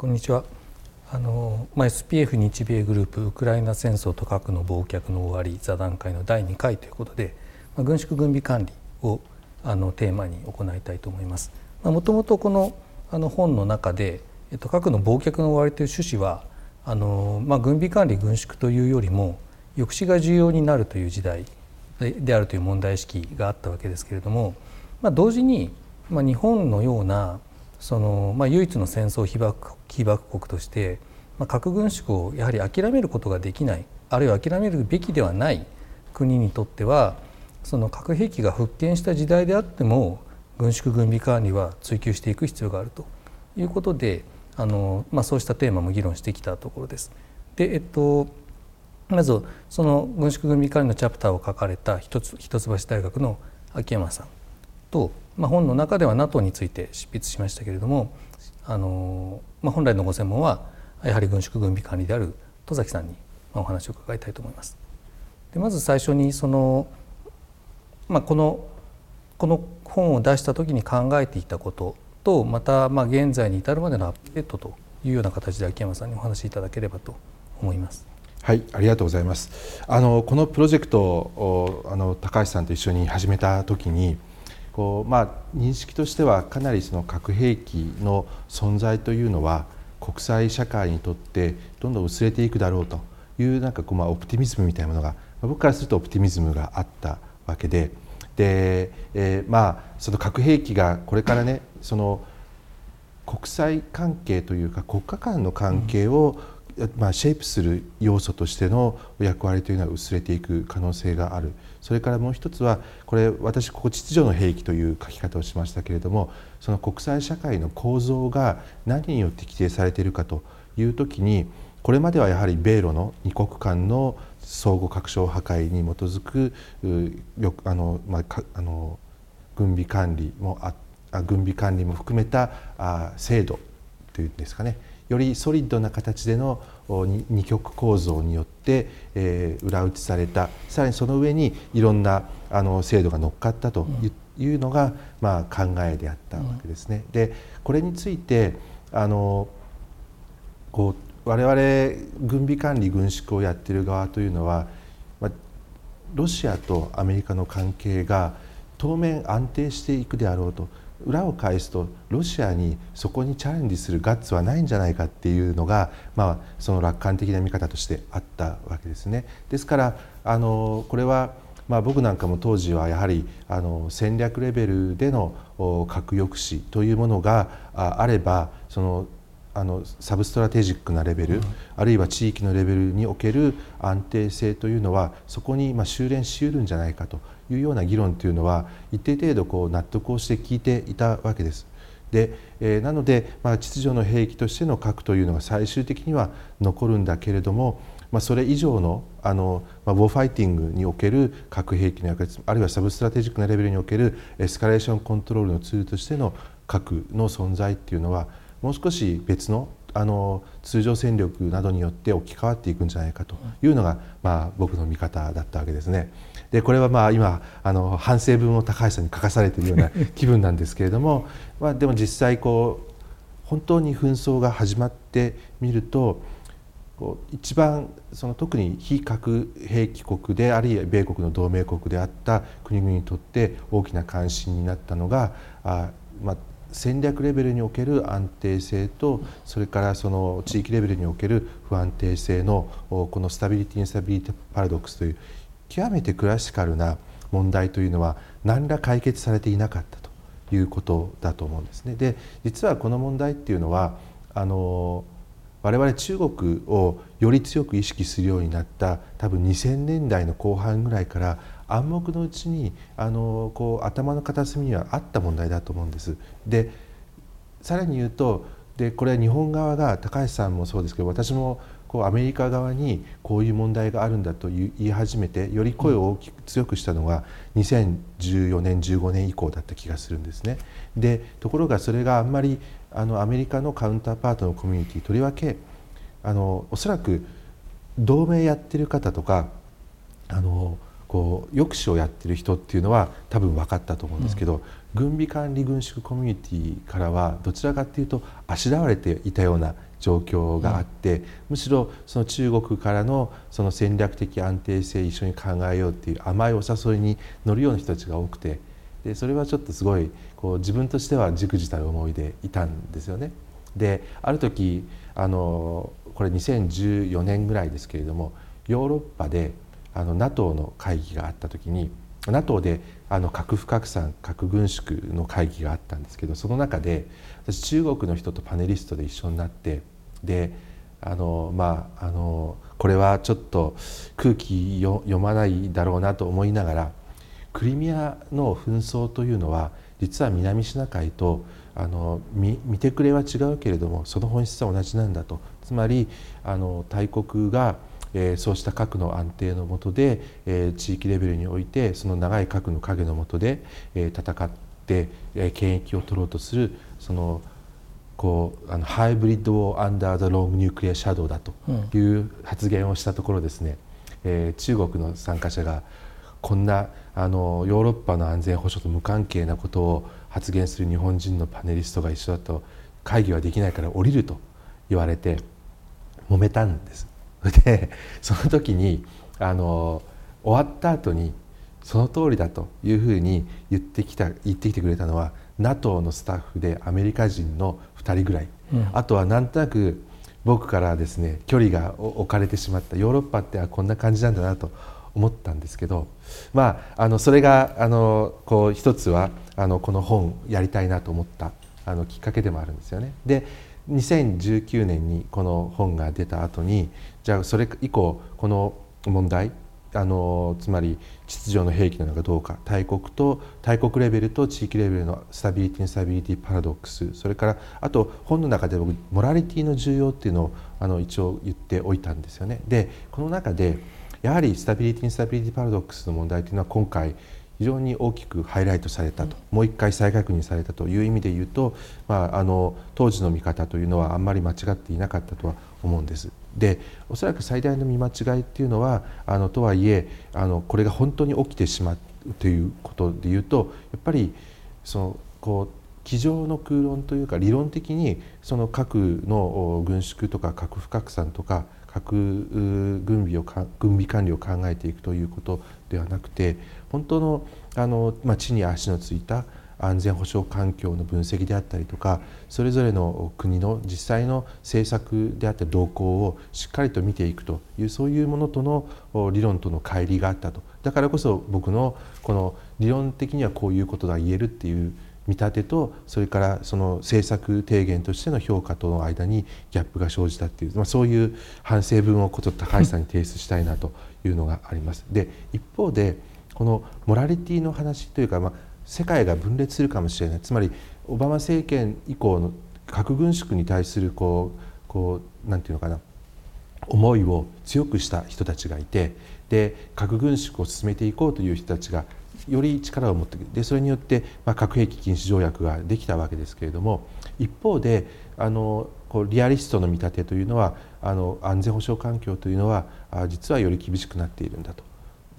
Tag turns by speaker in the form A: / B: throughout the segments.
A: こんにちはあの、まあ、SPF 日米グループウクライナ戦争と核の忘却の終わり座談会の第2回ということで、まあ、軍縮軍備管理をあのテーマに行いたいと思います。もともとこのあの本の中で、えっと、核の忘却の終わりという趣旨はあの、まあ、軍備管理軍縮というよりも抑止が重要になるという時代であるという問題意識があったわけですけれども、まあ、同時に、まあ、日本のようなその、まあ、唯一の戦争被爆被爆国として、まあ、核軍縮をやはり諦めることができないあるいは諦めるべきではない国にとってはその核兵器が復権した時代であっても軍縮軍備管理は追求していく必要があるということであの、まあ、そうしたテーマも議論してきたところです。でえっとまずその軍縮軍備管理のチャプターを書かれた一橋大学の秋山さんと、まあ、本の中では NATO について執筆しましたけれどもあの、まあ、本来のご専門はやはり軍縮軍備管理である戸崎さんにお話を伺いたいと思います。でまず最初にその、まあ、このこの本を出した時に考えていたこととまたまあ現在に至るまでのアップデートというような形で秋山さんにお話しいただければと思います。
B: はい、ありがとうございます。あのこのプロジェクトをあの高橋さんと一緒に始めた時に、こうまあ認識としてはかなりその核兵器の存在というのは国際社会にとってどんどん薄れていくだろうというなんかこうまあオプティミズムみたいなものが僕からするとオプティミズムがあったわけで。で、え、まあその核兵器がこれからねその国際関係というか国家間の関係を、まあ、シェイプする要素としての役割というのは薄れていく可能性があるそれからもう一つはこれ私ここ秩序の兵器という書き方をしましたけれどもその国際社会の構造が何によって規定されているかという時にこれまではやはり米ロの二国間の相互拡張破壊に基づくあの、まあ、あの軍備管理もあ軍備管理も含めたあ制度というんですかねよりソリッドな形での二極構造によって、えー、裏打ちされた。さらにその上にいろんなあの制度が乗っかったというのが、まあ、考えであったわけですね。でこれについてあのこう我々軍備管理軍縮をやっている側というのは、まあ、ロシアとアメリカの関係が当面安定していくであろうと裏を返すとロシアにそこにチャレンジするガッツはないんじゃないかっていうのが、まあ、その楽観的な見方としてあったわけですね。ですからあのこれはまあ、僕なんかも当時はやはりあの戦略レベルでの核抑止というものがあればそのあのサブストラテジックなレベル、うん、あるいは地域のレベルにおける安定性というのはそこにまあ修練しうるんじゃないかというような議論というのは一定程度こう納得をして聞いていたわけです。でえー、なので、まあ、秩序の兵器としての核というのが最終的には残るんだけれども、まあ、それ以上のあの、まあ、 war fighting における核兵器の役割あるいはサブストラテジックなレベルにおける escalation control のツールとしての核の存在っていうのはもう少し別のあの通常戦力などによって置き換わっていくんじゃないかというのが、まあ、僕の見方だったわけですね。でこれはまあ今あの反省文を高橋さんに書かされているような 気分なんですけれども、まあ、でも実際こう本当に紛争が始まってみるとこう一番その特に非核兵器国であるいは米国の同盟国であった国々にとって大きな関心になったのがあ、まあ、戦略レベルにおける安定性とそれからその地域レベルにおける不安定性のこの stability-instability paradox という極めてクラシカルな問題というのは何ら解決されていなかったということだと思うんですね。で実はこの問題っていうのはあの我々中国をより強く意識するようになった多分2000年代の後半ぐらいから暗黙のうちにあのこう頭の片隅にはあった問題だと思うんです。でさらに言うとでこれは日本側が高橋さんもそうですけど私もこうアメリカ側にこういう問題があるんだと言い始めてより声を大きく強くしたのが2014年15年以降だった気がするんですね。でところがそれがあんまりあのアメリカのカウンターパートのコミュニティとりわけあのおそらく同盟やってる方とかあのこう抑止をやってる人っていうのは多分分かったと思うんですけど、うん、軍備管理軍縮コミュニティからはどちらかっていうとあしらわれていたような状況があって、うん、むしろその中国からのその戦略的安定性一緒に考えようっていう甘いお誘いに乗るような人たちが多くてでそれはちょっとすごいこう自分としてはじくじたる思いでいたんですよね。である時あのこれ2014年ぐらいですけれどもヨーロッパであの NATO の会議があった時に NATO であの核不拡散核軍縮の会議があったんですけどその中で私中国の人とパネリストで一緒になってであのまああのこれはちょっと空気読まないだろうなと思いながらクリミアの紛争というのは実は南シナ海とあの見見てくれは違うけれどもその本質は同じなんだと。つまりあの大国がえー、そうした核の安定のもとで、えー、地域レベルにおいてその長い核の影のもとで、えー、戦って、えー、権益を取ろうとするそのこうあの hybrid under the long nuclear shadow だという発言をしたところですね、うん、えー、中国の参加者がこんなあのヨーロッパの安全保障と無関係なことを発言する日本人のパネリストが一緒だと会議はできないから降りると言われて揉めたんですで その時にあの終わった後にその通りだというふうに言ってきた言ってきてくれたのは NATO のスタッフでアメリカ人の2人ぐらい、うん、あとはなんとなく僕からですね距離が置かれてしまった。ヨーロッパってこんな感じなんだなと思ったんですけどまああのそれがあのこう一つはあのこの本やりたいなと思ったあのきっかけでもあるんですよね。で2019年にこの本が出た後にじゃあそれ以降この問題あのつまり秩序の兵器なのかどうか大国と大国レベルと地域レベルの Stability-Instability Paradox それからあと本の中で僕 morality の重要っていうのをあの一応言っておいたんですよね。でこの中でやはり Stability-Instability Paradox の問題というのは今回非常に大きくハイライトされたと、もう一回再確認されたという意味で言うと、まあ、あの当時の見方というのはあんまり間違っていなかったとは思うんです。でおそらく最大の見間違いっていうのはあのとはいえあのこれが本当に起きてしまうということでいうとやっぱりそのこう机上の空論というか理論的にその核の軍縮とか核不拡散とか核軍備を軍備管理を考えていくということではなくて本当のあの、まあ、地に足のついた安全保障環境の分析であったりとかそれぞれの国の実際の政策であったり動向をしっかりと見ていくというそういうものとの理論との乖離があったとだからこそ僕のこの理論的にはこういうことが言えるっていう見立てとそれからその政策提言としての評価との間にギャップが生じたっていう、まあ、そういう反省文をこと高橋さんに提出したいなというのがあります。で一方でこのモラリティの話というか、まあ、世界が分裂するかもしれない。つまりオバマ政権以降の核軍縮に対するこうこうなんていうのかな。思いを強くした人たちがいてで核軍縮を進めていこうという人たちがより力を持ってでそれによって、まあ、核兵器禁止条約ができたわけですけれども一方であのこうリアリストの見立てというのはあの安全保障環境というのは実はより厳しくなっているんだと。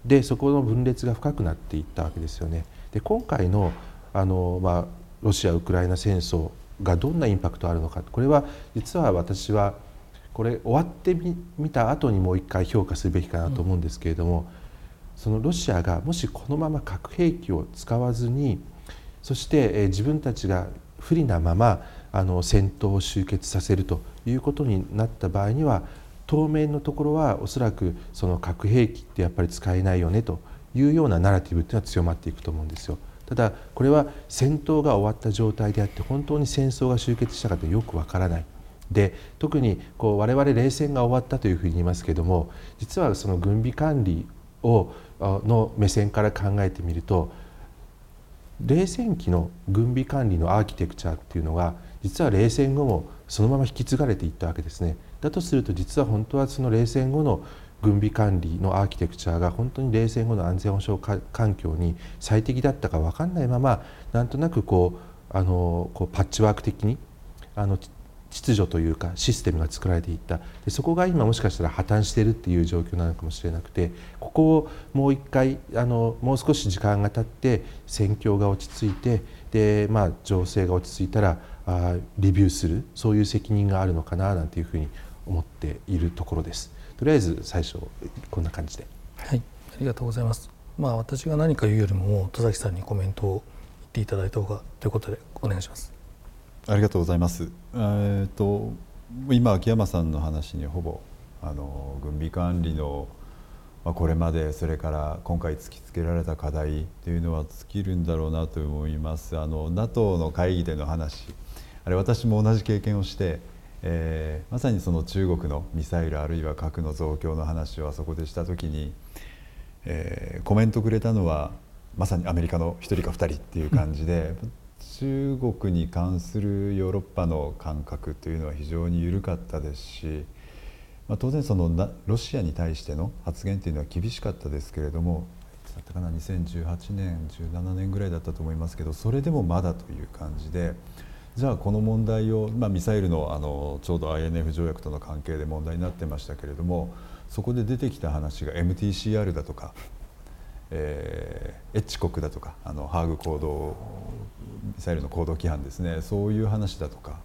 B: でそこの分裂が深くなっていったわけですよね。で今回のあの、まあ、ロシア・ウクライナ戦争がどんなインパクトあるのかこれは実は私はこれ終わってみた後にもう一回評価するべきかなと思うんですけれども、そのロシアがもしこのまま核兵器を使わずにそしてえ自分たちが不利なままあの戦闘を終結させるということになった場合には当面のところはおそらくその核兵器ってやっぱり使えないよねというようなナラティブっていうのは強まっていくと思うんですよ。ただこれは戦闘が終わった状態であって本当に戦争が終結したかってよくわからない。で特にこう我々冷戦が終わったというふうに言いますけども実はその軍備管理をの目線から考えてみると冷戦期の軍備管理のアーキテクチャっていうのが実は冷戦後もそのまま引き継がれていったわけですね。だとすると実は本当はその冷戦後の軍備管理のアーキテクチャが本当に冷戦後の安全保障環境に最適だったか分かんないままなんとなくこうあのこうパッチワーク的にあの秩序というかシステムが作られていったでそこが今もしかしたら破綻しているっていう状況なのかもしれなくてここをもう一回あのもう少し時間が経って戦況が落ち着いてで、まあ、情勢が落ち着いたらあレビューするそういう責任があるのかななんていうふうに思っているところです。とりあえず最初こんな感じで。
A: はい、ありがとうございます。まあ私が何か言うよりも戸崎さんにコメントを言っていただいた方がということでお願いします。
C: ありがとうございます。えー、っと今秋山さんの話にほぼあの軍備管理のまあ、これまでそれから今回突きつけられた課題というのは尽きるんだろうなと思いますあの NATO の会議での話あれ私も同じ経験をして、えー、まさにその中国のミサイルあるいは核の増強の話をあそこでした時に、えー、コメントくれたのはまさにアメリカの1人か2人っていう感じで、中国に関するヨーロッパの感覚というのは非常に緩かったですし、まあ、当然そのロシアに対しての発言というのは厳しかったですけれどもだったかな2018年17年ぐらいだったと思いますけどそれでもまだという感じでじゃあこの問題を、まあ、ミサイルのあのちょうど INF 条約との関係で問題になってましたけれどもそこで出てきた話が MTCR だとか、えー、エッチ国だとかあのハーグ行動ミサイルの行動規範ですねそういう話だとか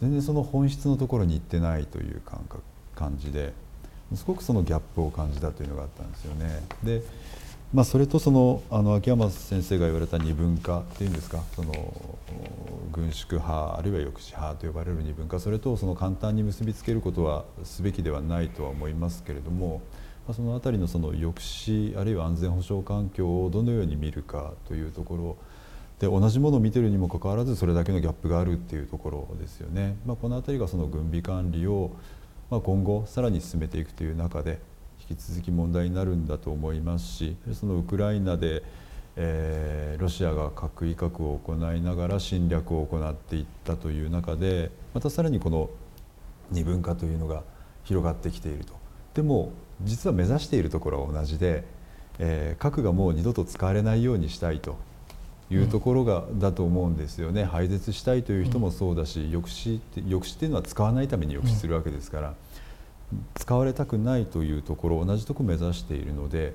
C: 全然その本質のところに行ってないという感覚感じですごくそのギャップを感じたというのがあったんですよね。でまあ、それとそのあの秋山先生が言われた二分化っていうんですかその軍縮派あるいは抑止派と呼ばれる二分化それとその簡単に結びつけることはすべきではないとは思いますけれども、ま、その辺りのその抑止あるいは安全保障環境をどのように見るかというところで同じものを見てるにもかかわらずそれだけのギャップがあるっていうところですよね。まあ、この辺りがその軍備管理をま、今後さらに進めていくという中で引き続き問題になるんだと思いますしそのウクライナで、えー、ロシアが核威嚇を行いながら侵略を行っていったという中でまたさらにこの二分化というのが広がってきていると。でも実は目指しているところは同じで、えー、核がもう二度と使われないようにしたいというところが、だと思うんですよね廃絶したいという人もそうだし、抑止って抑止っていうのは使わないために抑止するわけですから、使われたくないというところ同じとこ目指しているので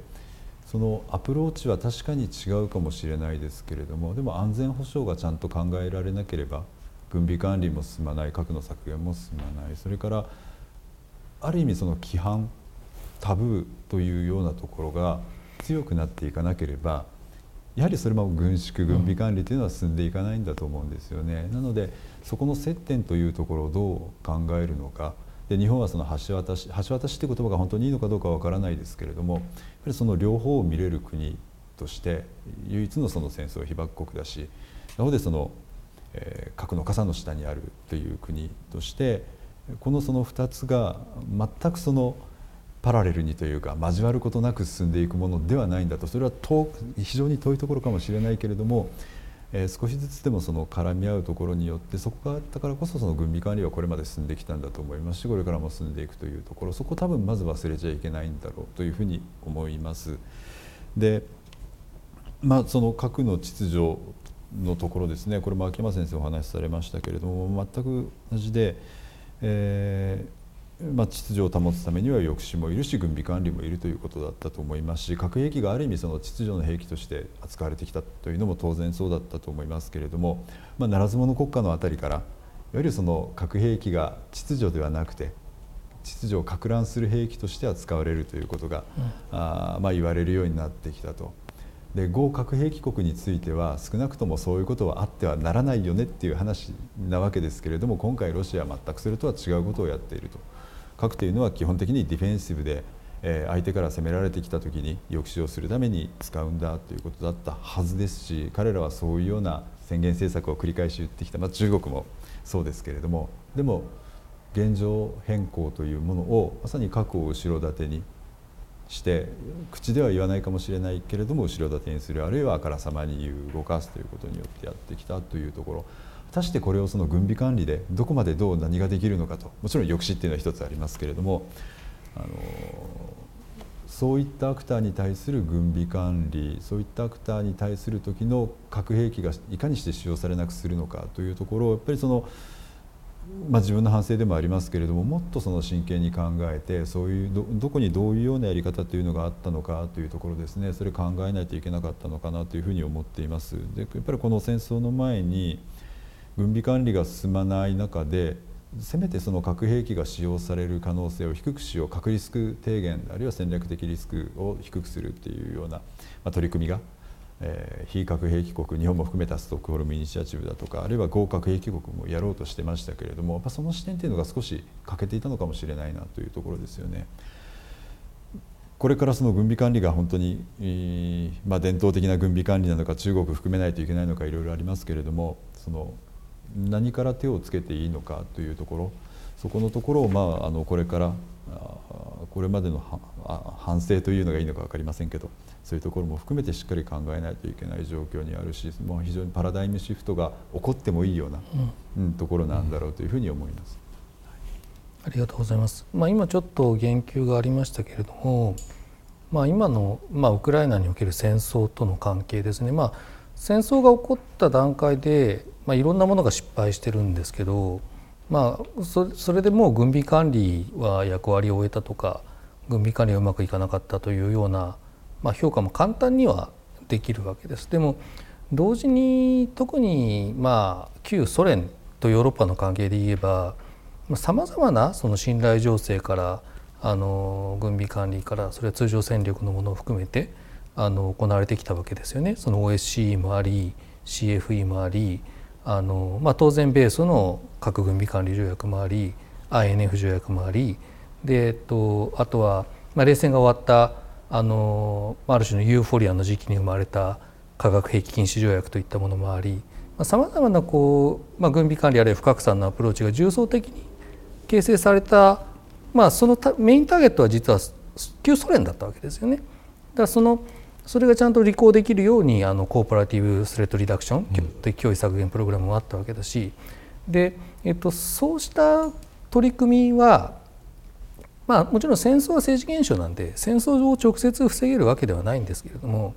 C: そのアプローチは確かに違うかもしれないですけれどもでも安全保障がちゃんと考えられなければ軍備管理も進まない核の削減も進まないそれからある意味その規範タブーというようなところが強くなっていかなければやはりそれも軍縮軍備管理というのは進んでいかないんだと思うんですよね。なのでそこの接点というところをどう考えるのかで日本はその橋渡し橋渡しって言葉が本当にいいのかどうかわからないですけれどもやっぱりその両方を見れる国として唯一のその戦争被爆国だしなのでその、えー、核の傘の下にあるという国としてこのその2つが全くそのパラレルにというか交わることなく進んでいくものではないんだと。それは遠非常に遠いところかもしれないけれども、えー、少しずつでもその絡み合うところによってそこがあったからこそその軍備管理はこれまで進んできたんだと思いますしこれからも進んでいくというところそこ多分まず忘れちゃいけないんだろうというふうに思います。でまあ、その核の秩序のところですねこれも秋山先生お話しされましたけれども全く同じで、えーまあ、秩序を保つためには抑止もいるし軍備管理もいるということだったと思いますし核兵器がある意味その秩序の兵器として扱われてきたというのも当然そうだったと思いますけれども、まあ、ならず者国家のあたりからいわゆるその核兵器が秩序ではなくて秩序をか乱する兵器として扱われるということが、うん、あまあ、言われるようになってきたと。で合核兵器国については少なくともそういうことはあってはならないよねっていう話なわけですけれども今回ロシアは全くそれとは違うことをやっていると。核というのは基本的にディフェンシブで、え相手から攻められてきた時に抑止をするために使うんだということだったはずですし彼らはそういうような宣言政策を繰り返し言ってきた、まあ、中国もそうですけれどもでも現状変更というものをまさに核を後ろ盾にして口では言わないかもしれないけれども後ろ盾にするあるいはあからさまに動かすということによってやってきたというところ。果たしてこれをその軍備管理でどこまでどう何ができるのかともちろん抑止っていうのは一つありますけれどもあのそういったアクターに対する軍備管理そういったアクターに対する時の核兵器がいかにして使用されなくするのかというところをやっぱりそのまあ、自分の反省でもありますけれどももっとその真剣に考えてそういうどどこにどういうようなやり方というのがあったのかというところですねそれ考えないといけなかったのかなというふうに思っています。でやっぱりこの戦争の前に軍備管理が進まない中でせめてその核兵器が使用される可能性を低くしよう核リスク低減あるいは戦略的リスクを低くするっていうような、ま、取り組みがえ、非核兵器国日本も含めたストックホルムイニシアチブだとかあるいは合格兵器国もやろうとしてましたけれどもやっぱその視点というのが少し欠けていたのかもしれないなというところですよね。これからその軍備管理が本当に、まあ、伝統的な軍備管理なのか中国含めないといけないのかいろいろありますけれどもその何から手をつけていいのかというところそこのところを、まあ、あのこれからこれまでの反省というのがいいのか分かりませんけどそういうところも含めてしっかり考えないといけない状況にあるしもう非常にパラダイムシフトが起こってもいいような、うん、ところなんだろうというふうに思います。
A: ありがとうございます。まあ、今ちょっと言及がありましたけれども、まあ、今の、まあ、ウクライナにおける戦争との関係ですね、まあ、戦争が起こった段階で、まあ、いろんなものが失敗してるんですけど、まあ、それでもう軍備管理は役割を終えたとか軍備管理がうまくいかなかったというようなまあ、評価も簡単にはできるわけです。でも同時に特にまあ旧ソ連とヨーロッパの関係で言えばさまざまなその信頼情勢からあの軍備管理からそれは通常戦力のものを含めてあの行われてきたわけですよね。その OSCE もあり CFE もありあの、まあ、当然米ソの核軍備管理条約もあり INF 条約もありで、えっと、あとは、まあ、冷戦が終わったあのある種のユーフォリアの時期に生まれた化学兵器禁止条約といったものもありさまざ、まなこう、まあ、軍備管理あるいは不拡散のアプローチが重層的に形成された、まあ、そのメインターゲットは実は旧ソ連だったわけですよね。だからそのそれがちゃんと履行できるようにあのコーポラティブ・スレット・リダクション、的脅威削減プログラムもあったわけだし。で、えっと、そうした取り組みはまあ、もちろん戦争は政治現象なんで戦争を直接防げるわけではないんですけれども、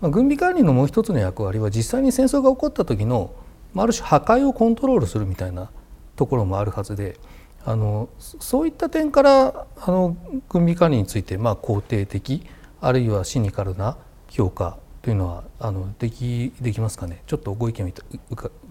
A: まあ、軍備管理のもう一つの役割は実際に戦争が起こった時の、まあ、ある種破壊をコントロールするみたいなところもあるはずであのそういった点からあの軍備管理についてまあ肯定的あるいはシニカルな評価というのはあのできできますかね？ちょっとご意見を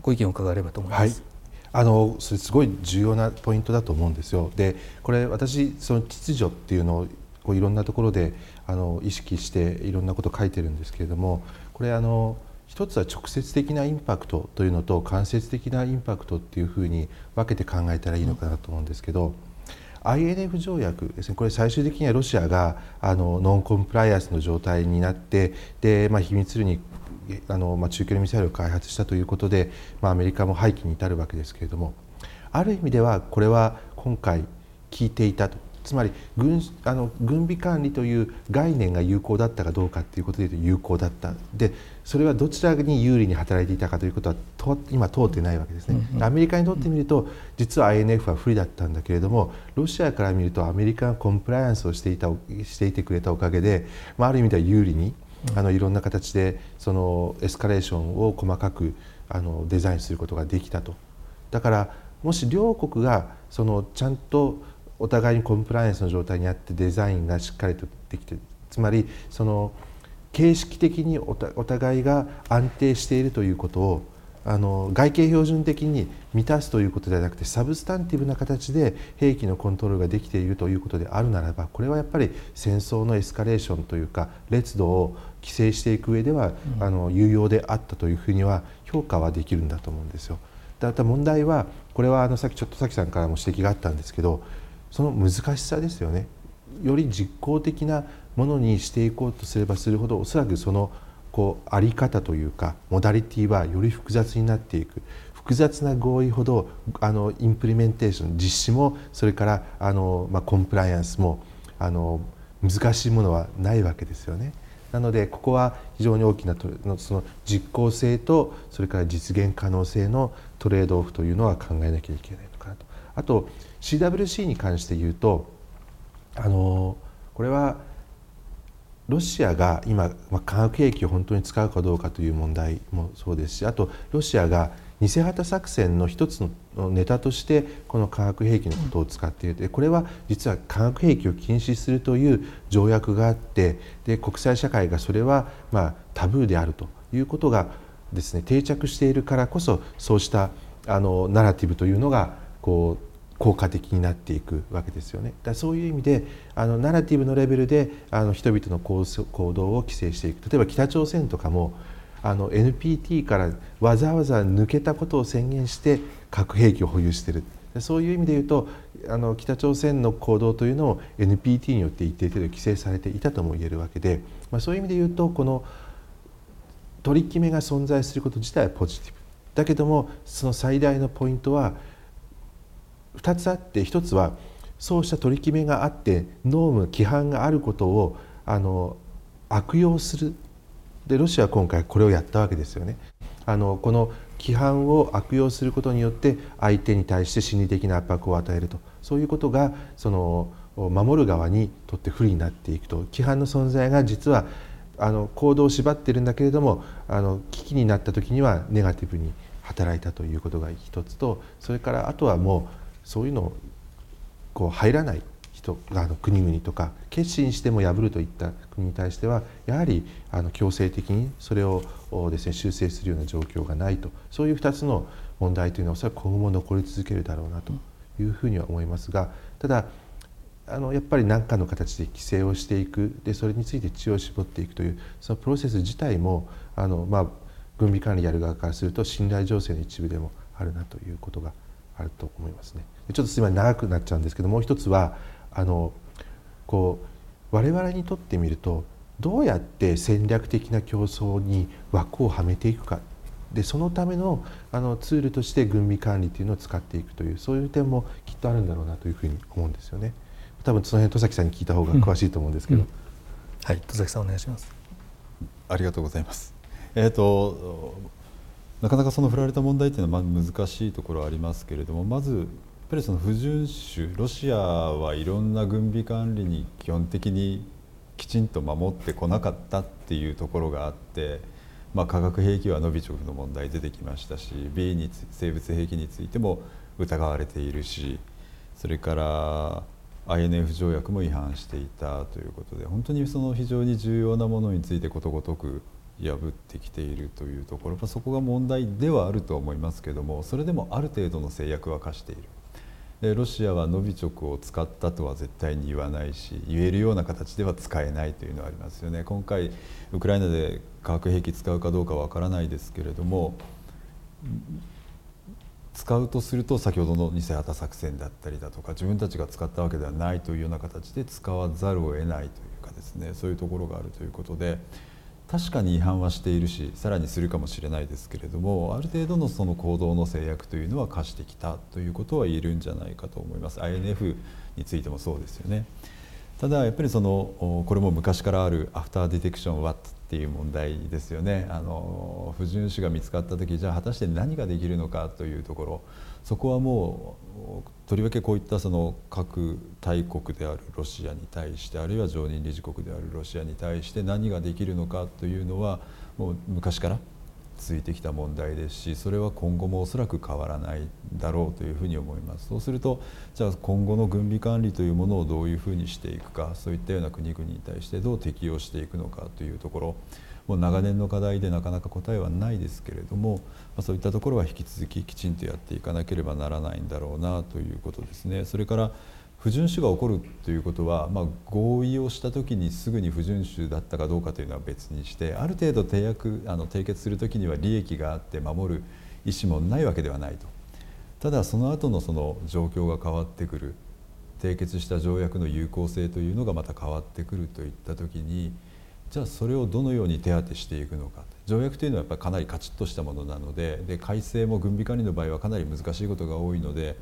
A: ご意見を伺えればと思います。
B: はいあのそれすごい重要なポイントだと思うんですよ。でこれ私その秩序っていうのをこういろんなところであの意識していろんなこと書いてるんですけれどもこれあの一つは直接的なインパクトというのと間接的なインパクトっていうふうに分けて考えたらいいのかなと思うんですけど、INF 条約ですねこれ最終的にはロシアがあのノンコンプライアンスの状態になってで、まあ、秘密裏にあの、まあ、中距離ミサイルを開発したということで、まあ、アメリカも廃棄に至るわけですけれどもある意味ではこれは今回聞いていたと。つまり軍あの軍備管理という概念が有効だったかどうかということでいうと有効だった。でそれはどちらに有利に働いていたかということは今通ってないわけですね、うんうん、アメリカにとってみると実は INF は不利だったんだけれどもロシアから見るとアメリカがコンプライアンスをしていたしていてくれたおかげで、まあ、ある意味では有利にあのいろんな形でそのエスカレーションを細かくあのデザインすることができたと。だからもし両国がそのちゃんとお互いにコンプライアンスの状態にあってデザインがしっかりとできてつまりその形式的にお互いが安定しているということをあの外形標準的に満たすということではなくてサブスタンティブな形で兵器のコントロールができているということであるならばこれはやっぱり戦争のエスカレーションというか烈度を規制していく上では、あの有用であったというふうには評価はできるんだと思うんですよ。だった問題はこれはあのさっきちょっとさんからも指摘があったんですけどその難しさですよね。より実効的なものにしていこうとすればするほどおそらくそのこうあり方というかモダリティはより複雑になっていく複雑な合意ほどあのインプリメンテーション実施もそれからあの、まあ、コンプライアンスもあの難しいものはないわけですよね。なのでここは非常に大きなその実効性とそれから実現可能性のトレードオフというのは考えなきゃいけないのかなと。あと CWC に関して言うとあのこれはロシアが今、まあ、化学兵器を本当に使うかどうかという問題もそうですしあとロシアが偽旗作戦の一つのネタとしてこの化学兵器のことを使っていてこれは実は化学兵器を禁止するという条約があってで国際社会がそれはまあタブーであるということがですね定着しているからこそそうしたあのナラティブというのがこう効果的になっていくわけですよね。だそういう意味であのナラティブのレベルであの人々の行動を規制していく。例えば北朝鮮とかもあの NPT からわざわざ抜けたことを宣言して核兵器を保有しているそういう意味で言うとあの北朝鮮の行動というのを NPT によって一定程度規制されていたとも言えるわけで、まあ、そういう意味で言うとこの取り決めが存在すること自体はポジティブ。だけどもその最大のポイントは2つあって1つはそうした取り決めがあってノーム規範があることをあの悪用する。でロシアは今回これをやったわけですよね。あのこの規範を悪用することによって相手に対して心理的な圧迫を与えると。そういうことがその守る側にとって不利になっていくと。規範の存在が実はあの行動を縛ってるんだけれどもあの危機になった時にはネガティブに働いたということが一つとそれからあとはもうそういうのこう入らない人あの国々とか決心しても破るといった国に対してはやはりあの強制的にそれをですね修正するような状況がないと。そういう2つの問題というのはおそらく今後も残り続けるだろうなというふうには思いますがただあのやっぱり何かの形で規制をしていく。でそれについて知恵を絞っていく。というそのプロセス自体もあの、まあ、軍備管理やる側からすると信頼情勢の一部でもあるなということがあると思いますね。ちょっとすみません長くなっちゃうんですけどもう一つはあのこう我々にとってみるとどうやって戦略的な競争に枠をはめていくかでそのためのあのツールとして軍備管理というのを使っていくというそういう点もきっとあるんだろうなというふうに思うんですよね。多分その辺戸崎さんに聞いた方が詳しいと思うんですけど、うんうん、
A: はい戸崎さんお願いします。
C: ありがとうございます。えっ、ー、となかなかその振られた問題っていうのはまず難しいところはありますけれどもまずやっぱりその不遵守ロシアはいろんな軍備管理に基本的にきちんと守ってこなかったっていうところがあって、まあ、化学兵器はノビチョフの問題出てきましたし B に生物兵器についても疑われているしそれから INF 条約も違反していたということで本当にその非常に重要なものについてことごとく破ってきているというところ、まあ、そこが問題ではあると思いますけどもそれでもある程度の制約は課しているでロシアはノビチョクを使ったとは絶対に言わないし言えるような形では使えないというのはありますよね今回ウクライナで化学兵器使うかどうかわからないですけれども使うとすると先ほどの偽旗作戦だったりだとか自分たちが使ったわけではないというような形で使わざるを得ないというかですねそういうところがあるということで。確かに違反はしているしさらにするかもしれないですけれどもある程度のその行動の制約というのは課してきたということは言えるんじゃないかと思います。INF についてもそうですよね。ただやっぱりそのこれも昔からあるアフターディテクション what っていう問題ですよね。あの不遵守が見つかった時じゃあ果たして何ができるのかというところ。そこはもうとりわけこういったその各大国であるロシアに対してあるいは常任理事国であるロシアに対して何ができるのかというのはもう昔から続いてきた問題ですしそれは今後もおそらく変わらないだろうというふうに思います。そうするとじゃあ今後の軍備管理というものをどういうふうにしていくかそういったような国々に対してどう適用していくのかというところ。もう長年の課題でなかなか答えはないですけれども、ま、そういったところは引き続ききちんとやっていかなければならないんだろうなということですね。それから不遵守が起こるということは、まあ、合意をした時にすぐに不遵守だったかどうかというのは別にしてある程度締約あの締結する時には利益があって守る意思もないわけではないとただその後のその状況が変わってくる締結した条約の有効性というのがまた変わってくるといった時にじゃあそれをどのように手当てしていくのか条約というのはやっぱりかなりカチッとしたものなのでで改正も軍備管理の場合はかなり難しいことが多いので、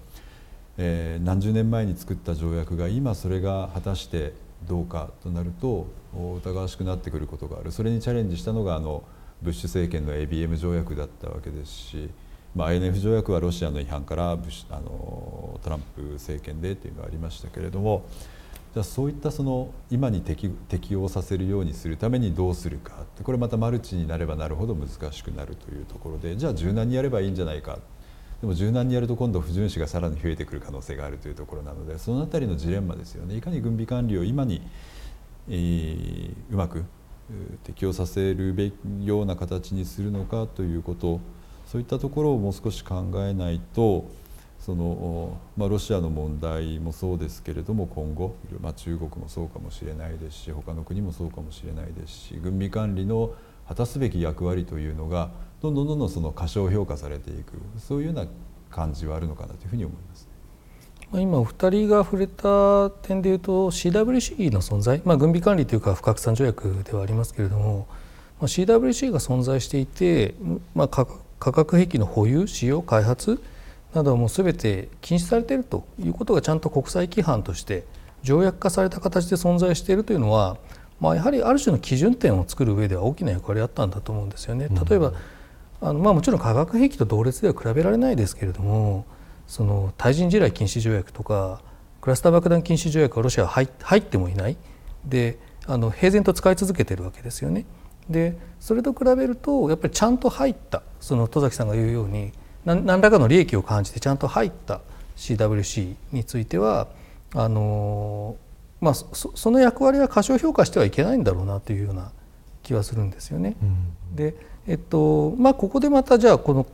C: えー、何十年前に作った条約が今それが果たしてどうかとなると疑わしくなってくることがあるそれにチャレンジしたのがあのブッシュ政権の ABM 条約だったわけですし、まあ、INF 条約はロシアの違反からブッシュあのトランプ政権でというのがありましたけれども。じゃあそういったその今に適応させるようにするためにどうするか。ってこれまたマルチになればなるほど難しくなるというところで。じゃあ柔軟にやればいいんじゃないか。でも柔軟にやると今度不純子がさらに増えてくる可能性があるというところなので。その辺りのジレンマですよね。いかに軍備管理を今に、えー、うまく適用させるべきような形にするのかということ。そういったところをもう少し考えないとその、まあ、ロシアの問題もそうですけれども今後、まあ、中国もそうかもしれないですし他の国もそうかもしれないですし軍備管理の果たすべき役割というのがどんどんどんどんその過小評価されていくそういうような感じはあるのかなというふうに思います。
A: 今お二人が触れた点でいうと CWC の存在、まあ、軍備管理というか不拡散条約ではありますけれども、まあ、CWC が存在していて、まあ、化学兵器の保有使用開発などはもう全て禁止されているということがちゃんと国際規範として条約化された形で存在しているというのは、まあ、やはりある種の基準点を作る上では大きな役割あったんだと思うんですよね。例えば、あのまあ、もちろん化学兵器と同列では比べられないですけれどもその対人地雷禁止条約とかクラスター爆弾禁止条約はロシアは入ってもいないであの平然と使い続けてるわけですよね。でそれと比べるとやっぱりちゃんと入ったその戸崎さんが言うように何らかの利益を感じてちゃんと入った CWC についてはあのまあそその役割は過小評価してはいけないんだろうなというような気はするんですよね。うん、でえっとまあここでまたじゃあこの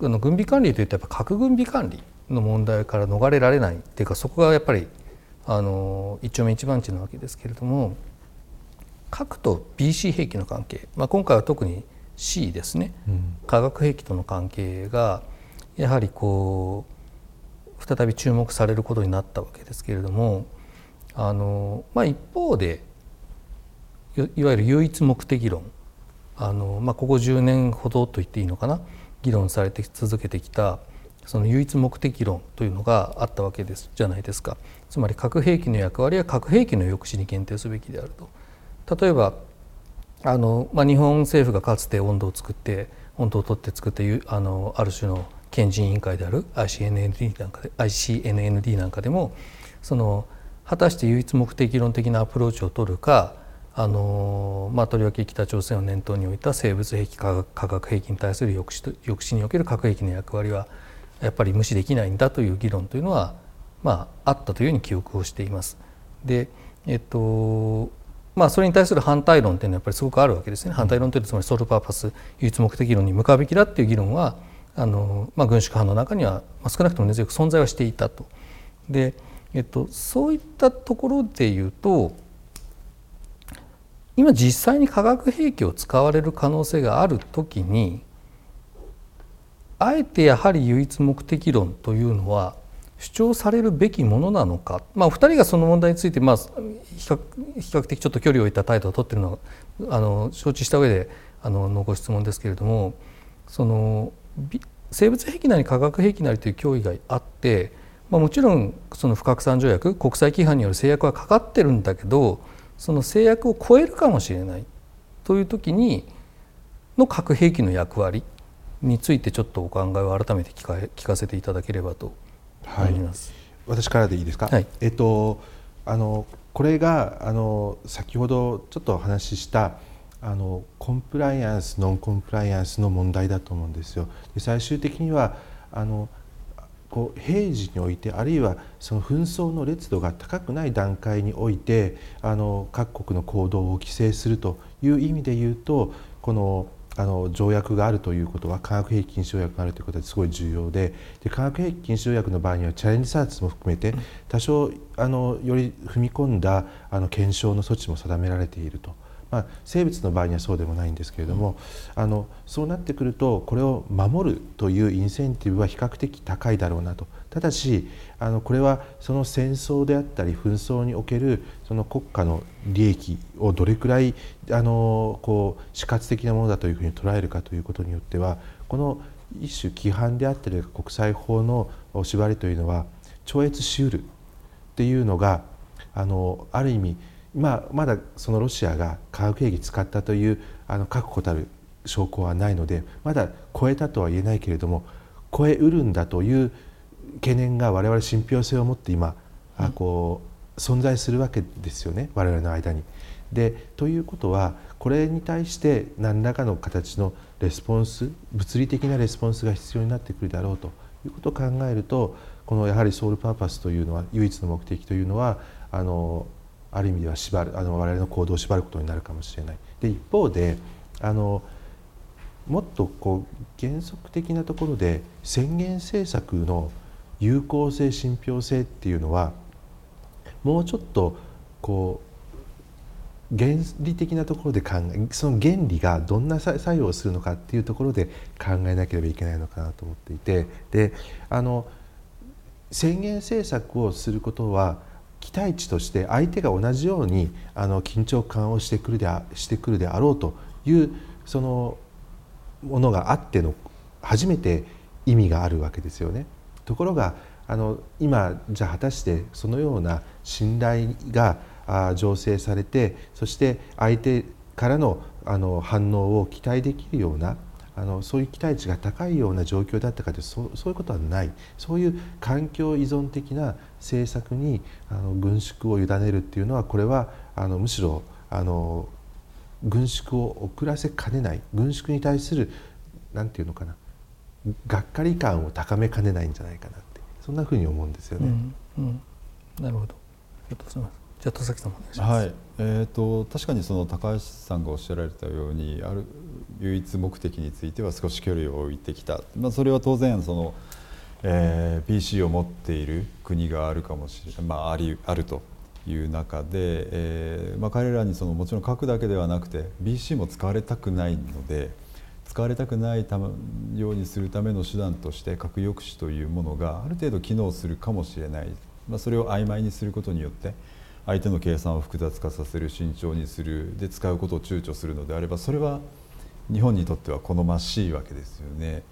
A: あの軍備管理といったら核軍備管理の問題から逃れられないっていうかそこがやっぱりあの一丁目一番地なわけですけれども核と BC 兵器の関係、まあ、今回は特に C ですね、うん、化学兵器との関係がやはりこう再び注目されることになったわけですけれどもあの、まあ、一方でいわゆる唯一目的論あの、まあ、ここ10年ほどと言っていいのかな議論されて続けてきたその唯一目的論というのがあったわけですじゃないですか。つまり核兵器の役割は核兵器の抑止に限定すべきであると。例えばあの、まあ、日本政府がかつて温度を作って温度を取って作ってあのある種の検事委員会である ICNND なんかで ICNND なんかでもその果たして唯一目的論的なアプローチを取るかあの、まあ、とりわけ北朝鮮を念頭に置いた生物兵器化学兵器に対する抑止抑止における核兵器の役割はやっぱり無視できないんだという議論というのは、まあ、あったというふうに記憶をしています。でえっとまあ、それに対する反対論というのはやっぱりすごくあるわけですね。反対論というのはつまりソールパーパス唯一目的論に向かうべきだっていう議論はあの、まあ、軍縮派の中には、まあ、少なくとも根強く存在はしていたと。で、えっと、そういったところで言うと今実際に化学兵器を使われる可能性がある時にあえてやはり唯一目的論というのは主張されるべきものなのか、まあ、お二人がその問題について、まあ、比較比較的ちょっと距離を置いた態度を取っているのはあの承知した上であのご質問ですけれどもその生物兵器なり化学兵器なりという脅威があって、まあ、もちろんその不拡散条約国際規範による制約はかかってるんだけどその制約を超えるかもしれない。という時にの核兵器の役割についてちょっとお考えを改めて聞か聞かせていただければと思います。
B: はい、私からでいいですか、はい、えっとあのこれがあの先ほどちょっとお話ししたあのコンプライアンスノンコンプライアンスの問題だと思うんですよ。で最終的にはあのこう平時においてあるいはその紛争の烈度が高くない段階においてあの各国の行動を規制するという意味で言うとこのあの条約があるということは化学兵器禁止条約があるということはすごい重要で。で化学兵器禁止条約の場合にはチャレンジサーチも含めて多少あのより踏み込んだあの検証の措置も定められていると。まあ、生物の場合にはそうでもないんですけれども、あのそうなってくるとこれを守るというインセンティブは比較的高いだろうなとただしあのこれはその戦争であったり紛争におけるその国家の利益をどれくらいあのこう死活的なものだというふうに捉えるかということによってはこの一種規範であったり国際法の縛りというのは超越しうるっていうのがあのある意味まあ、まだそのロシアが化学兵器使ったというあの確固たる証拠はないのでまだ超えたとは言えないけれども超えうるんだという懸念が我々信憑性を持って今、うん、こう存在するわけですよね我々の間に。でということはこれに対して何らかの形のレスポンス物理的なレスポンスが必要になってくるだろうということを考えるとこのやはりソウルパーパスというのは唯一の目的というのはあのある意味では縛るあの我々の行動を縛ることになるかもしれない。で一方であのもっとこう原則的なところで宣言政策の有効性信憑性っていうのはもうちょっとこう原理的なところで考えその原理がどんな作用をするのかっていうところで考えなければいけないのかなと思っていてであの宣言政策をすることは期待値として相手が同じようにあの緊張感をしてくるでしてくるであろうというそのものがあっての初めて意味があるわけですよね。ところがあの今じゃあ果たしてそのような信頼が醸成されてそして相手からのあの反応を期待できるようなあのそういう期待値が高いような状況だったかとそうそういうことはない。そういう環境依存的な政策にあの軍縮を委ねるっていうのはこれはあのむしろあの軍縮を遅らせかねない。軍縮に対する何て言うのかな。がっかり感を高めかねないんじゃないかなってそんなふうに思うんですよね。うんうん、
A: なるほど。ありがとうございますじゃあ戸崎さんお願いします。はい。
C: えーと、確かにその高橋さんがおっしゃられたようにある唯一目的については少し距離を置いてきた、まあ、それは当然その、えー、PC を持っている国があるかもしれない、まあ、ありあるという中で、えーまあ、彼らにそのもちろん書くだけではなくて BC も使われたくないので使われたくないたようにするための手段として核抑止というものがある程度機能するかもしれない、まあ、それを曖昧にすることによって相手の計算を複雑化させる慎重にするで使うことを躊躇するのであればそれは日本にとっては好ましいわけですよね。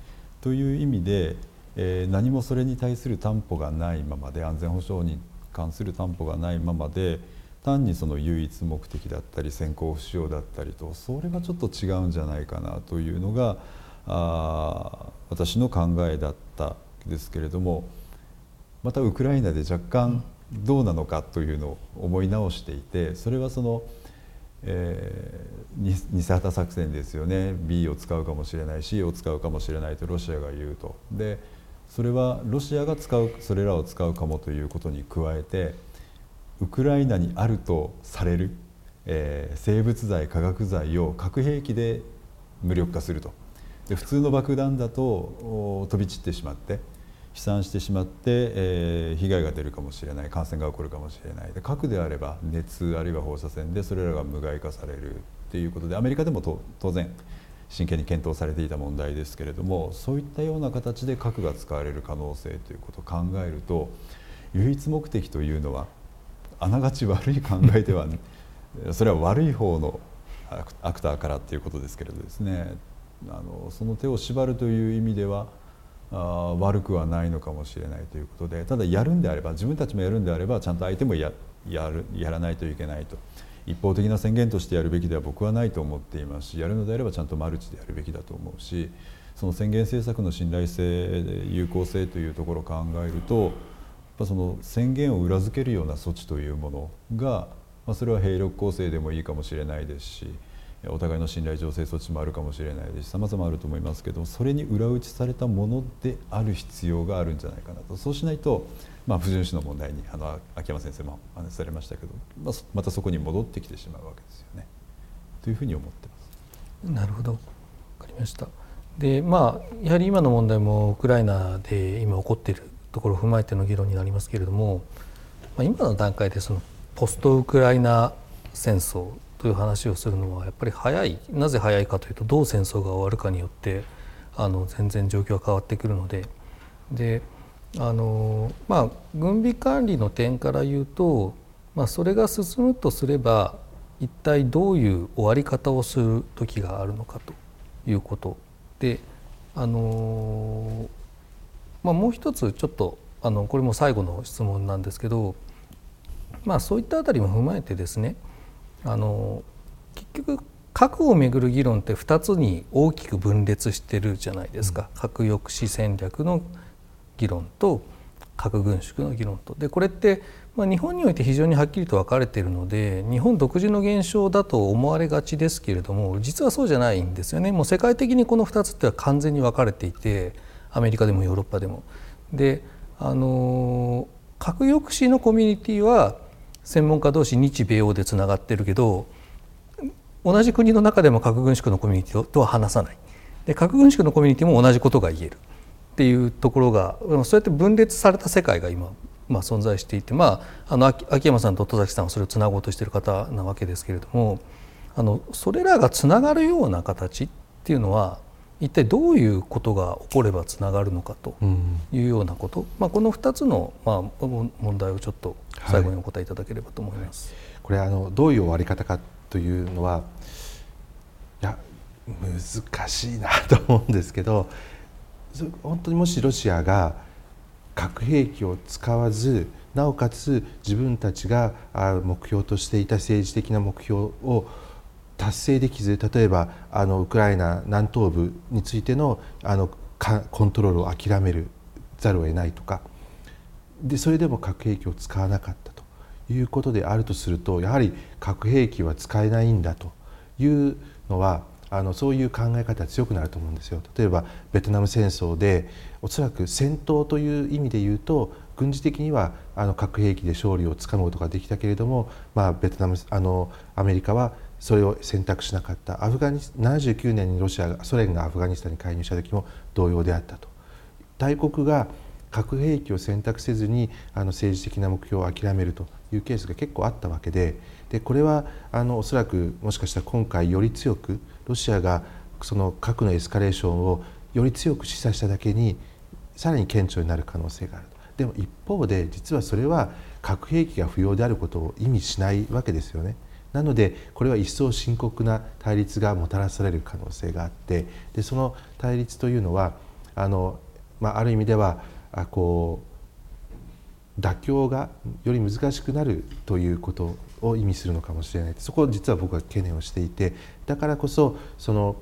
C: という意味で、えー、何もそれに対する担保がないままで安全保障に関する担保がないままで単にその唯一目的だったり先行不使用だったりとそれはちょっと違うんじゃないかなというのがあ私の考えだったですけれどもまたウクライナで若干どうなのかというのを思い直していてそれはその、えー、偽旗作戦ですよね B を使うかもしれない C を使うかもしれないとロシアが言うと。でそれはロシアが使うそれらを使うかもということに加えてウクライナにあるとされる、えー、生物剤化学剤を核兵器で無力化すると。で普通の爆弾だと飛び散ってしまって飛散してしまって、えー、被害が出るかもしれない感染が起こるかもしれない。で核であれば熱あるいは放射線でそれらが無害化されるということでアメリカでも当然真剣に検討されていた問題ですけれどもそういったような形で核が使われる可能性ということを考えると唯一目的というのはあながち悪い考えでは それは悪い方のアクターからということですけれどですねあのその手を縛るという意味ではあ悪くはないのかもしれないということでただやるんであれば自分たちもやるんであればちゃんと相手もやるやらないといけないと。一方的な宣言としてやるべきでは僕はないと思っていますしやるのであればちゃんとマルチでやるべきだと思うしその宣言政策の信頼性有効性というところを考えるとその宣言を裏付けるような措置というものが、まあ、それは兵力構成でもいいかもしれないですしお互いの信頼醸成措置もあるかもしれないですしさまざまあると思いますけどそれに裏打ちされたものである必要があるんじゃないかなとそうしないとまあ、不遵守の問題にあの秋山先生も話されましたけど、まあ、またそこに戻ってきてしまうわけですよね。というふうに思ってます。
A: なるほど分かりましたでまあやはり今の問題もウクライナで今起こっているところを踏まえての議論になりますけれども、まあ、今の段階でそのポストウクライナ戦争という話をするのはやっぱり早いなぜ早いかというとどう戦争が終わるかによってあの全然状況が変わってくるので。であのまあ、軍備管理の点から言うと、まあ、それが進むとすれば一体どういう終わり方をする時があるのかということ。で、あのまあ、もう一つちょっとあのこれも最後の質問なんですけど、まあ、そういったあたりも踏まえてですねあの結局核をめぐる議論って2つに大きく分裂してるじゃないですか、核抑止戦略の議論と核軍縮の議論と。でこれってまあ、日本において非常にはっきりと分かれているので日本独自の現象だと思われがちですけれども実はそうじゃないんですよね。もう世界的にこの2つっては完全に分かれていてアメリカでもヨーロッパでも。であの核抑止のコミュニティは専門家同士日米欧でつながってるけど同じ国の中でも核軍縮のコミュニティとは話さないで核軍縮のコミュニティも同じことが言えるっていうところがそうやって分裂された世界が今まあ、存在していて、まあ、あの秋山さんと戸崎さんはそれをつなごうとしている方なわけですけれどもあのそれらがつながるような形っていうのは一体どういうことが起こればつながるのかというようなこと、うん、まあ、この2つの、まあ、問題をちょっと最後にお答えいただければと思います。はい、
B: これあのどういう終わり方かというのはいや難しいなと思うんですけど本当にもしロシアが核兵器を使わずなおかつ自分たちが目標としていた政治的な目標を達成できず例えばあのウクライナ南東部についてのあのコントロールを諦めるざるを得ないとかでそれでも核兵器を使わなかったということであるとするとやはり核兵器は使えないんだというのはあのそういう考え方強くなると思うんですよ。例えばベトナム戦争でおそらく戦闘という意味で言うと軍事的にはあの核兵器で勝利をつかむことができたけれども、まあ、ベトナムあのアメリカはそれを選択しなかったアフガニス79年にロシアがソ連がアフガニスタンに介入した時も同様であったと。大国が核兵器を選択せずにあの政治的な目標を諦めるというケースが結構あったわけででこれはあのおそらくもしかしたら今回より強くロシアがその核のエスカレーションをより強く示唆しただけにさらに顕著になる可能性があるとでも一方で実はそれは核兵器が不要であることを意味しないわけですよね。なのでこれは一層深刻な対立がもたらされる可能性があってでその対立というのはあの、まあ、ある意味ではあこう妥協がより難しくなるということを意味するのかもしれない。そこを実は僕は懸念をしていてだからこそその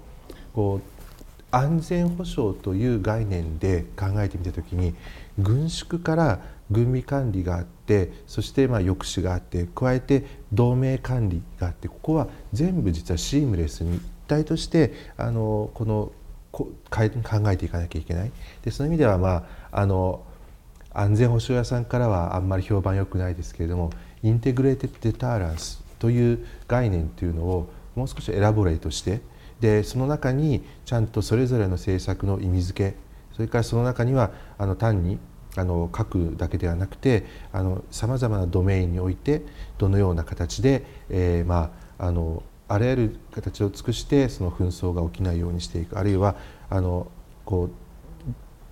B: こう安全保障という概念で考えてみた時に軍縮から軍備管理があってそしてま抑止があって加えて同盟管理があってここは全部実はシームレスに一体としてあのこの考えていかなきゃいけない。でその意味ではまああの安全保障屋さんからはあんまり評判良くないですけれども integrated deterrence という概念というのをもう少し elaborate してでその中にちゃんとそれぞれの政策の意味付けそれからその中にはあの単にあの書くだけではなくてさまざまなドメインにおいてどのような形で、えー、まあ、あのあらゆる形を尽くしてその紛争が起きないようにしていくあるいはあのこ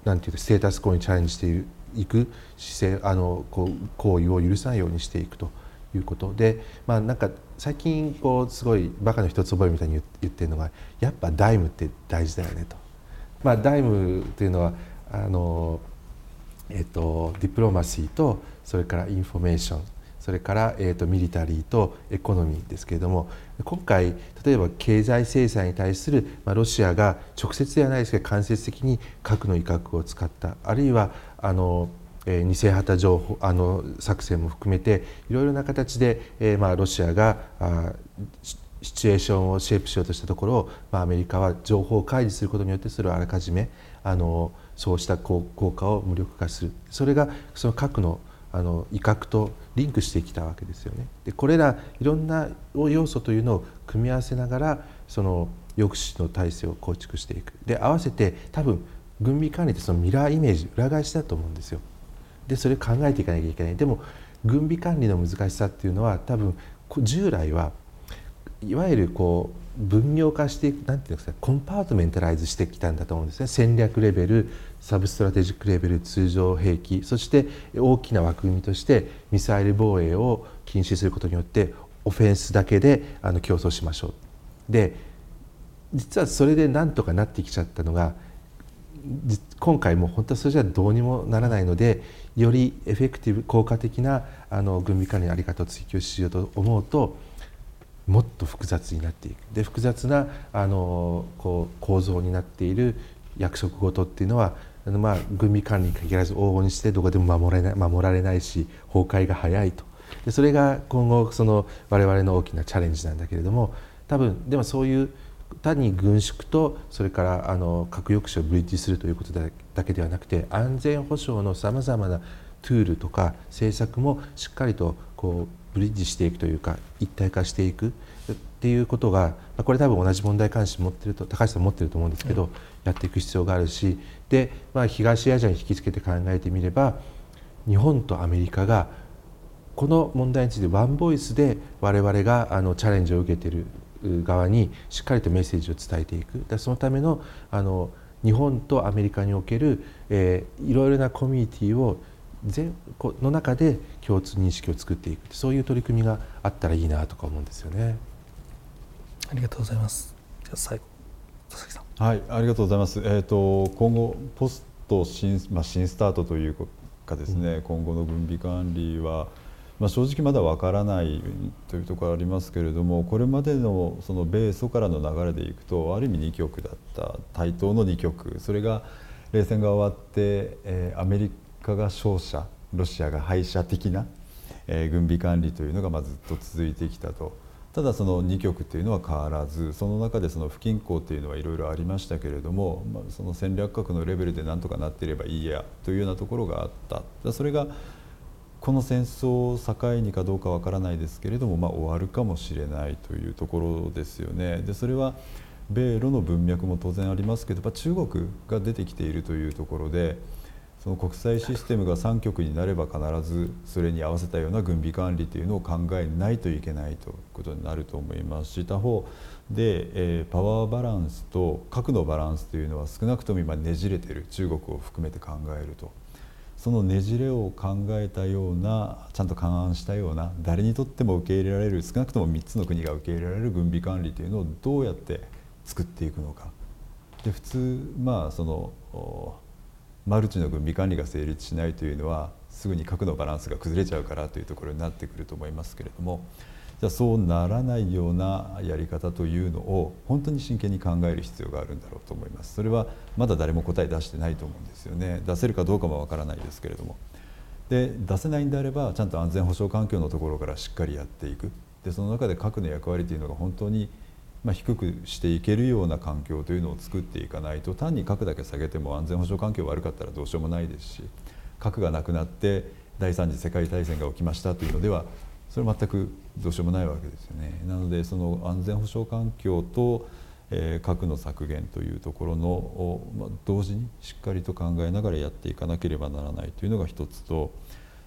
B: うなんていうかステータスコーにチャレンジしているいく姿勢あのこう行為を許さないようにしていくということでまあなんか最近こうすごいバカの一つ覚えみたいに言ってるのがやっぱ DIME って大事だよねと。まあ、 DIME というのはあの、えっと、 diplomacy とそれからインフォメーションそれから、えーと、 military と economy ですけれども今回例えば経済制裁に対する、まあ、ロシアが直接ではないですけど間接的に核の威嚇を使ったあるいはあの、えー、偽旗情報あの作戦も含めていろいろな形で、えーまあ、ロシアがあシチュエーションをシェイプしようとしたところを、まあ、アメリカは情報を開示することによってそれをあらかじめあのそうした効果を無力化するそれがその核のあの威嚇とリンクしてきたわけですよね。でこれらいろんな要素というのを組み合わせながらその抑止の体制を構築していくで合わせて多分軍備管理ってそのミラーイメージ裏返しだと思うんですよ。でそれを考えていかなきゃいけないでも軍備管理の難しさっていうのは多分従来はいわゆるこう分業化していくなんていうんですかコンパートメンタライズしてきたんだと思うんですね戦略レベルサブストラテジックレベル通常兵器そして大きな枠組みとしてミサイル防衛を禁止することによってオフェンスだけであの競争しましょう。で実はそれでなんとかなってきちゃったのが今回も本当はそれじゃどうにもならないのでよりエフェクティブ効果的なあの軍備管理の在り方を追求しようと思うともっと複雑になっていく。で複雑なあのこう構造になっている約束事っていうのはあのまあ軍備管理に限らず往々にしてどこでも守れない守られないし崩壊が早いと。でそれが今後その我々の大きなチャレンジなんだけれども多分でもそういう単に軍縮とそれからあの核抑止をブリッジするということだけではなくて安全保障のさまざまなトゥールとか政策もしっかりとこうブリッジしていくというか一体化していくっていうことがこれ多分同じ問題関心持ってると高橋さん持ってると思うんですけど、やっていく必要があるしで、まあ、東アジアに引き付けて考えてみれば日本とアメリカがこの問題についてワンボイスで我々があのチャレンジを受けている側にしっかりとメッセージを伝えていく。そのためのあの日本とアメリカにおける、えー、いろいろなコミュニティを全の中で共通認識を作っていくそういう取り組みがあったらいいなとか思うんですよね。
A: ありがとうございます。じゃあ最後佐々木さ
C: ん。はい、ありがとうございます。えっ、ー、と今後ポスト新まあ新スタートというかですね、うん、今後の軍備管理は。まあ、正直まだわからないというところありますけれどもこれまでのその米ソからの流れでいくとある意味2極だった対等の2極それが冷戦が終わって、えー、アメリカが勝者ロシアが敗者的な、えー、軍備管理というのがまずっと続いてきたと。ただその2極というのは変わらずその中でその不均衡というのはいろいろありましたけれども、まあ、その戦略核のレベルでなんとかなっていればいいやというようなところがあったそれがこの戦争を境にかどうかわからないですけれども、まあ、終わるかもしれないというところですよね。でそれは米ロの文脈も当然ありますけど中国が出てきているというところでその国際システムが3極になれば必ずそれに合わせたような軍備管理というのを考えないといけないということになると思いますし他方で、え、パワーバランスと核のバランスというのは少なくとも今ねじれている中国を含めて考えると。そのねじれを考えたようなちゃんと勘案したような誰にとっても受け入れられる少なくとも3つの国が受け入れられる軍備管理というのをどうやって作っていくのかで普通まあそのマルチの軍備管理が成立しないというのはすぐに核のバランスが崩れちゃうからというところになってくると思いますけれどもじゃあそうならないようなやり方というのを本当に真剣に考える必要があるんだろうと思います。それはまだ誰も答え出してないと思うんですよね。出せるかどうかもわからないですけれども。で出せないんであればちゃんと安全保障環境のところからしっかりやっていく。でその中で核の役割というのが本当にまあ、低くしていけるような環境というのを作っていかないと単に核だけ下げても安全保障環境悪かったらどうしようもないですし核がなくなって第三次世界大戦が起きましたというのではそれは全くどうしようもないわけですよね。なのでその安全保障環境と、えー、核の削減というところのを、まあ、同時にしっかりと考えながらやっていかなければならないというのが一つと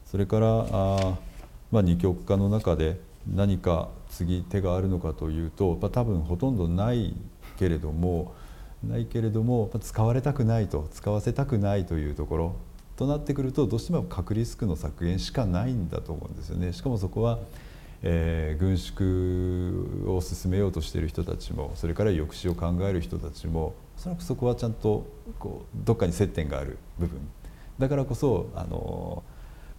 C: それからあ、まあ、二極化の中で何か次手があるのかというと、まあ、多分ほとんどないけれどもないけれどもま使われたくないと使わせたくないというところとなってくるとどうしても核リスクの削減しかないんだと思うんですよね。しかもそこはえー、軍縮を進めようとしている人たちもそれから抑止を考える人たちもおそらくそこはちゃんとこうどっかに接点がある部分だからこそあの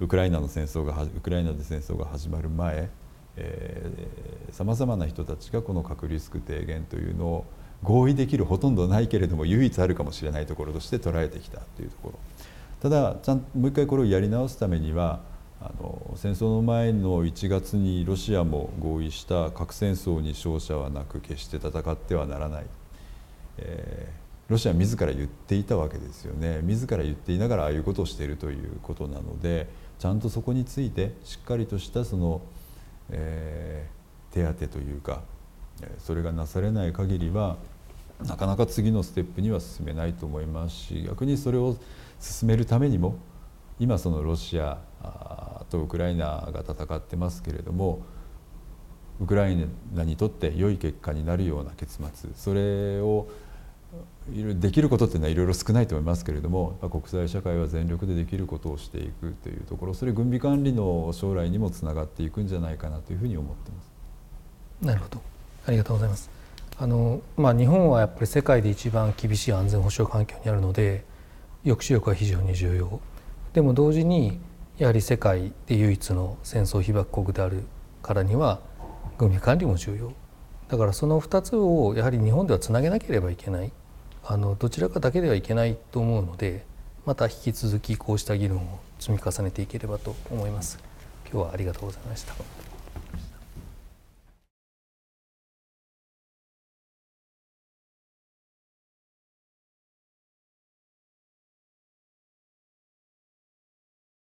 C: ウクライナの戦争がウクライナで戦争が始まる前さまざまな人たちがこの核リスク低減というのを合意できるほとんどないけれども唯一あるかもしれないところとして捉えてきたというところ。ただちゃんもう一回これをやり直すためにはあの戦争の前の1月にロシアも合意した核戦争に勝者はなく決して戦ってはならない、えー、ロシア自ら言っていたわけですよね自ら言っていながらああいうことをしているということなのでちゃんとそこについてしっかりとしたその、えー、手当というかそれがなされない限りはなかなか次のステップには進めないと思いますし逆にそれを進めるためにも今そのロシアとウクライナが戦ってますけれどもウクライナにとって良い結果になるような結末それをできることっていうのはいろいろ少ないと思いますけれども国際社会は全力でできることをしていくというところそれ軍備管理の将来にもつながっていくんじゃないかなというふうに思っています。
A: なるほど。ありがとうございます。あの、まあ、日本はやっぱり世界で一番厳しい安全保障環境にあるので抑止力は非常に重要。でも同時にやはり世界で唯一の戦争被爆国であるからには軍備管理も重要。だからその2つをやはり日本ではつなげなければいけない。あのどちらかだけではいけないと思うのでまた引き続きこうした議論を積み重ねていければと思います。今日はありがとうございました。